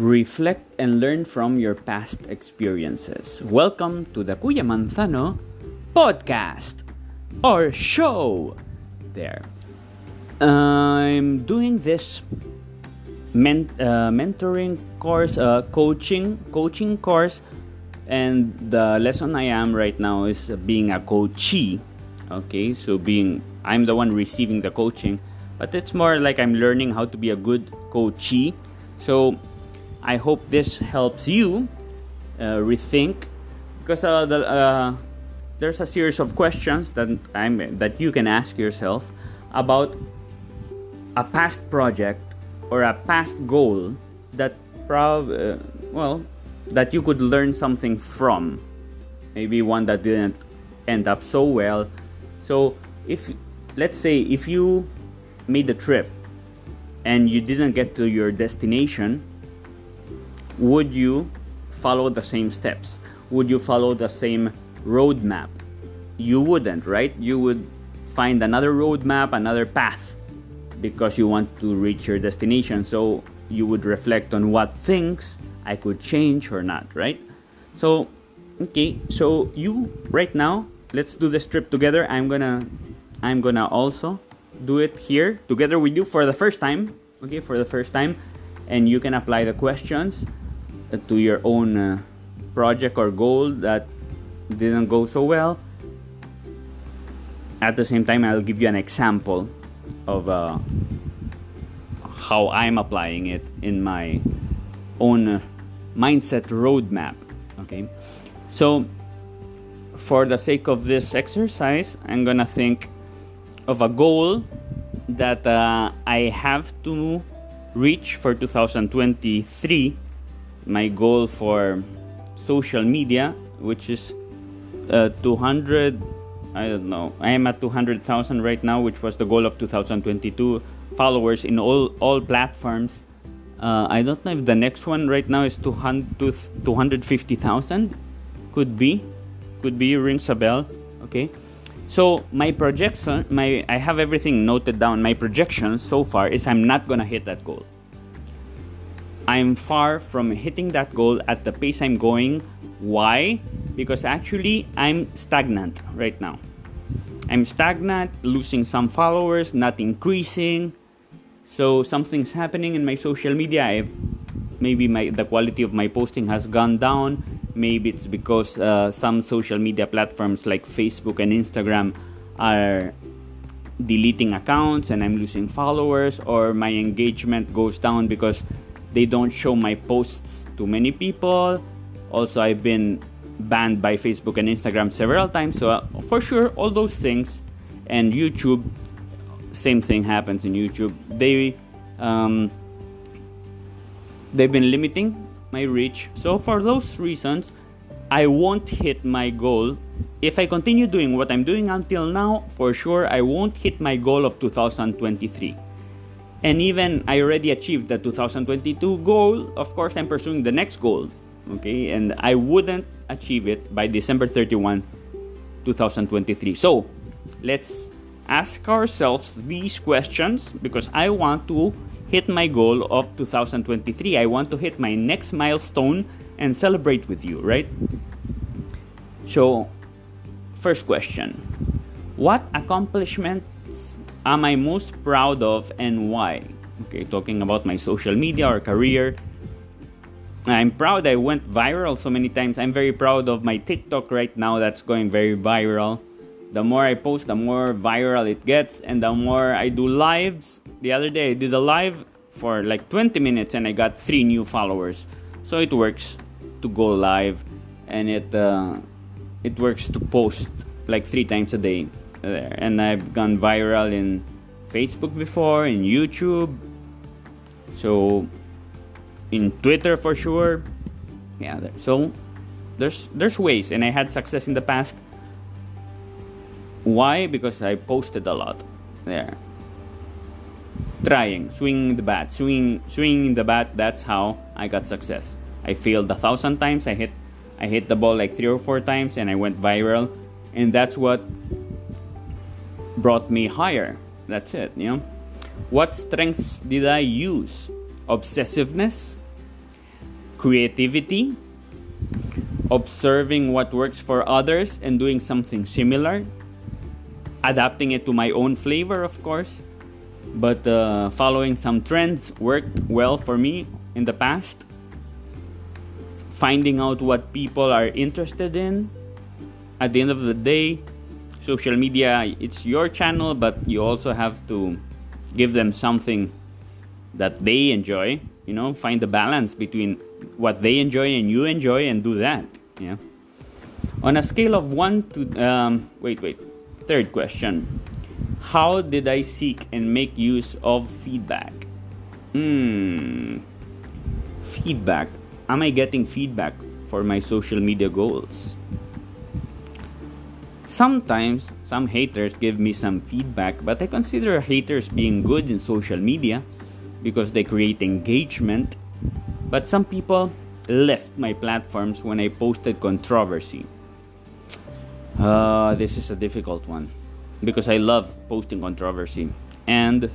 Reflect and learn from your past experiences. Welcome to the Kuya Manzano podcast or show. There. I'm doing this men- uh, mentoring course, uh, coaching, coaching course, and the lesson I am right now is being a coachee. Okay, so being I'm the one receiving the coaching, but it's more like I'm learning how to be a good coachee. So I hope this helps you uh, rethink because uh, the, uh, there's a series of questions that I'm that you can ask yourself about a past project or a past goal that prob uh, well that you could learn something from. Maybe one that didn't end up so well. So if let's say if you made the trip and you didn't get to your destination would you follow the same steps would you follow the same roadmap you wouldn't right you would find another roadmap another path because you want to reach your destination. So you would reflect on what things I could change or not, right? So, okay, so you right now, let's do this trip together. I'm gonna, I'm gonna also do it here together with you for the first time. Okay, for the first time, and you can apply the questions to your own uh, project or goal that didn't go so well. At the same time, I'll give you an example of uh, how I'm applying it in my own mindset roadmap. Okay, so for the sake of this exercise, I'm gonna think of a goal that uh, I have to reach for 2023. My goal for social media, which is uh, 200 I don't know. I am at 200,000 right now, which was the goal of 2022 followers in all all platforms. Uh, I don't know if the next one right now is 200 250,000. Could be, could be rings a bell. Okay, so my projection, my I have everything noted down. My projections so far is I'm not gonna hit that goal. I'm far from hitting that goal at the pace I'm going. Why? because actually I'm stagnant right now. I'm stagnant, losing some followers, not increasing. So something's happening in my social media. I've, maybe my the quality of my posting has gone down. Maybe it's because uh, some social media platforms like Facebook and Instagram are deleting accounts and I'm losing followers, or my engagement goes down because they don't show my posts to many people. Also, I've been banned by Facebook and Instagram several times. So uh, for sure, all those things, and YouTube, same thing happens in YouTube. They um, they've been limiting my reach. So for those reasons, I won't hit my goal. If I continue doing what I'm doing until now, for sure I won't hit my goal of 2023. And even I already achieved the 2022 goal, of course I'm pursuing the next goal. Okay, and I wouldn't achieve it by December 31, 2023. So, let's ask ourselves these questions because I want to hit my goal of 2023. I want to hit my next milestone and celebrate with you, right? So, first question What accomplishments am I most proud of and why? Okay, talking about my social media or career I'm proud I went viral so many times. I'm very proud of my TikTok right now that's going very viral. The more I post, the more viral it gets, and the more I do lives. The other day I did a live for like 20 minutes and I got three new followers. So it works to go live, and it uh, it works to post like three times a day there. And I've gone viral in Facebook before, in YouTube. So in Twitter for sure. Yeah, so there's there's ways, and I had success in the past. Why? Because I posted a lot there. Trying, swinging the bat, swinging, swinging the bat. That's how I got success. I failed a thousand times. I hit, I hit the ball like three or four times, and I went viral, and that's what brought me higher. That's it. You know, what strengths did I use? Obsessiveness, creativity, observing what works for others and doing something similar, adapting it to my own flavor, of course, but uh, following some trends worked well for me in the past. Finding out what people are interested in. At the end of the day, social media it's your channel, but you also have to give them something that they enjoy. You know, find the balance between what they enjoy and you enjoy, and do that. Yeah. On a scale of one to um, wait, wait. Third question how did I seek and make use of feedback? Hmm. Feedback. Am I getting feedback for my social media goals? Sometimes some haters give me some feedback, but I consider haters being good in social media because they create engagement. But some people left my platforms when I posted controversy. Uh, this is a difficult one because I love posting controversy. And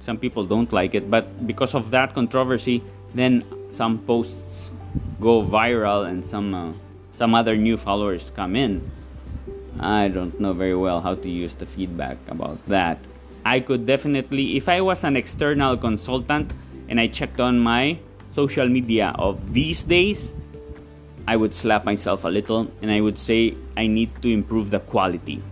some people don't like it, but because of that controversy, then some posts go viral and some uh, some other new followers come in. I don't know very well how to use the feedback about that. I could definitely, if I was an external consultant and I checked on my social media of these days, I would slap myself a little and I would say I need to improve the quality.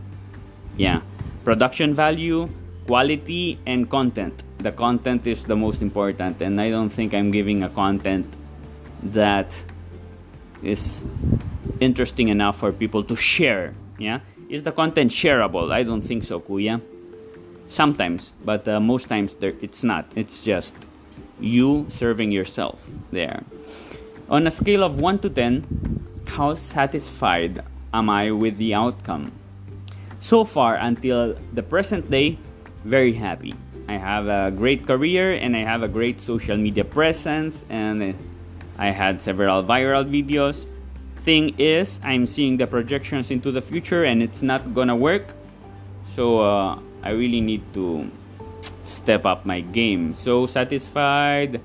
Yeah. Production value quality and content. The content is the most important and i don't think i'm giving a content that is interesting enough for people to share yeah? Is the content shareable? I don't think so kuya. Sometimes but uh, most times there, it's not. It's just you serving yourself there. On a scale of 1 to 10 how satisfied am i with the outcome? So far until the present day, very happy. I have a great career and I have a great social media presence and I had several viral videos. Thing is, I'm seeing the projections into the future and it's not gonna work. So uh, I really need to step up my game. So satisfied.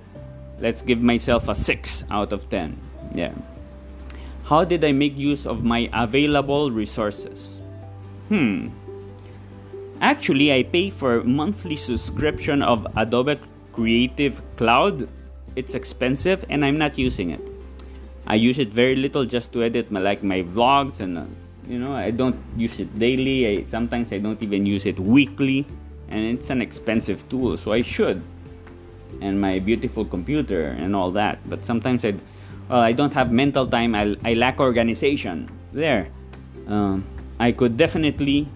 Let's give myself a 6 out of 10. Yeah. How did I make use of my available resources? Hmm. Actually, I pay for monthly subscription of Adobe Creative Cloud. It's expensive and I'm not using it. I use it very little just to edit my like my vlogs and uh, you know I don't use it daily. I, sometimes I don't even use it weekly, and it's an expensive tool, so I should. And my beautiful computer and all that, but sometimes I, well, I don't have mental time. I, I lack organization. There. Um, I could definitely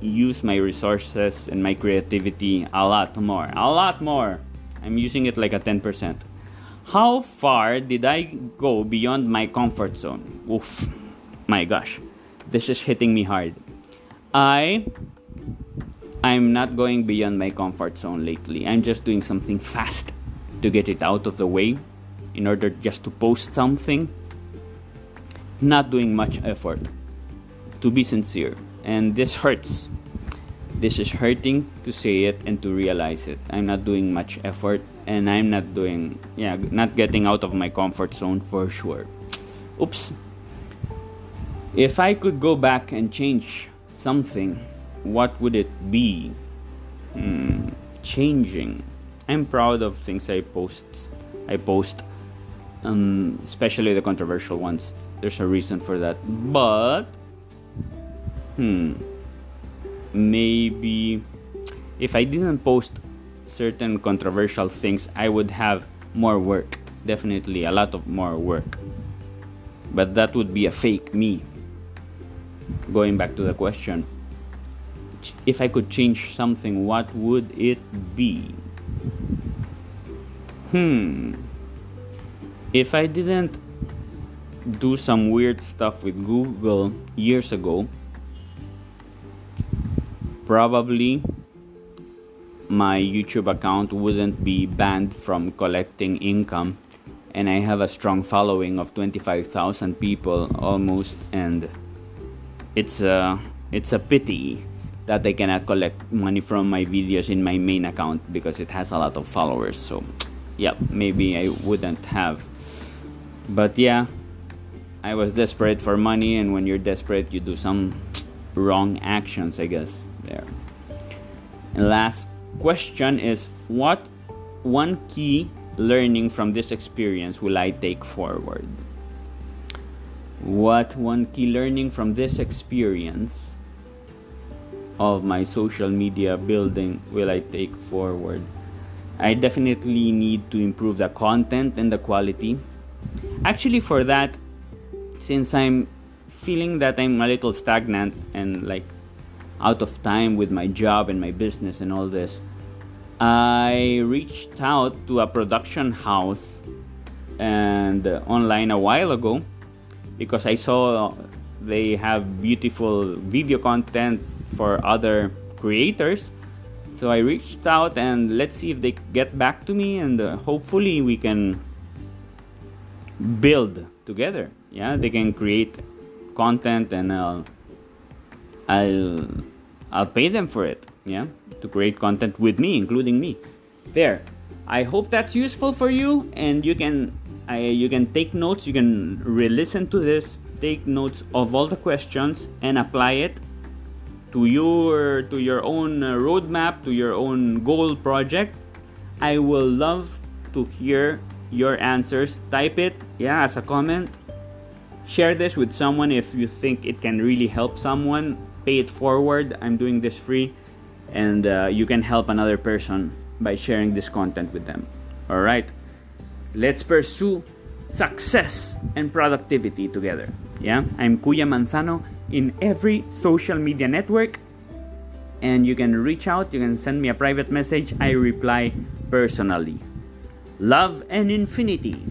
use my resources and my creativity a lot more. A lot more. I'm using it like a 10%. How far did I go beyond my comfort zone? Oof. My gosh. This is hitting me hard. I I'm not going beyond my comfort zone lately. I'm just doing something fast to get it out of the way in order just to post something. Not doing much effort to be sincere. And this hurts. This is hurting to say it and to realize it. I'm not doing much effort and I'm not doing, yeah, not getting out of my comfort zone for sure. Oops. If I could go back and change something, what would it be? Hmm, changing. I'm proud of things I post. I post, um, especially the controversial ones. There's a reason for that, but hmm, maybe if I didn't post certain controversial things, I would have more work. Definitely a lot of more work. But that would be a fake me. Going back to the question if I could change something, what would it be? Hmm. If I didn't do some weird stuff with Google years ago, probably my YouTube account wouldn't be banned from collecting income and I have a strong following of 25,000 people almost and it's a it's a pity that I cannot collect money from my videos in my main account because it has a lot of followers so yeah maybe I wouldn't have But yeah, I was desperate for money, and when you're desperate, you do some wrong actions, I guess. There. And last question is what one key learning from this experience will I take forward? What one key learning from this experience of my social media building will I take forward? I definitely need to improve the content and the quality. Actually, for that, since I'm feeling that I'm a little stagnant and like out of time with my job and my business and all this, I reached out to a production house and uh, online a while ago because I saw they have beautiful video content for other creators. So I reached out and let's see if they get back to me and uh, hopefully we can build together. Yeah, they can create content and uh, I'll I'll pay them for it. Yeah, to create content with me, including me. There. I hope that's useful for you, and you can I, you can take notes. You can re-listen to this, take notes of all the questions, and apply it to your to your own uh, roadmap, to your own goal project. I will love to hear your answers. Type it, yeah, as a comment. Share this with someone if you think it can really help someone pay it forward. I'm doing this free, and uh, you can help another person by sharing this content with them. All right, let's pursue success and productivity together. Yeah, I'm Kuya Manzano in every social media network, and you can reach out. You can send me a private message. I reply personally. Love and infinity.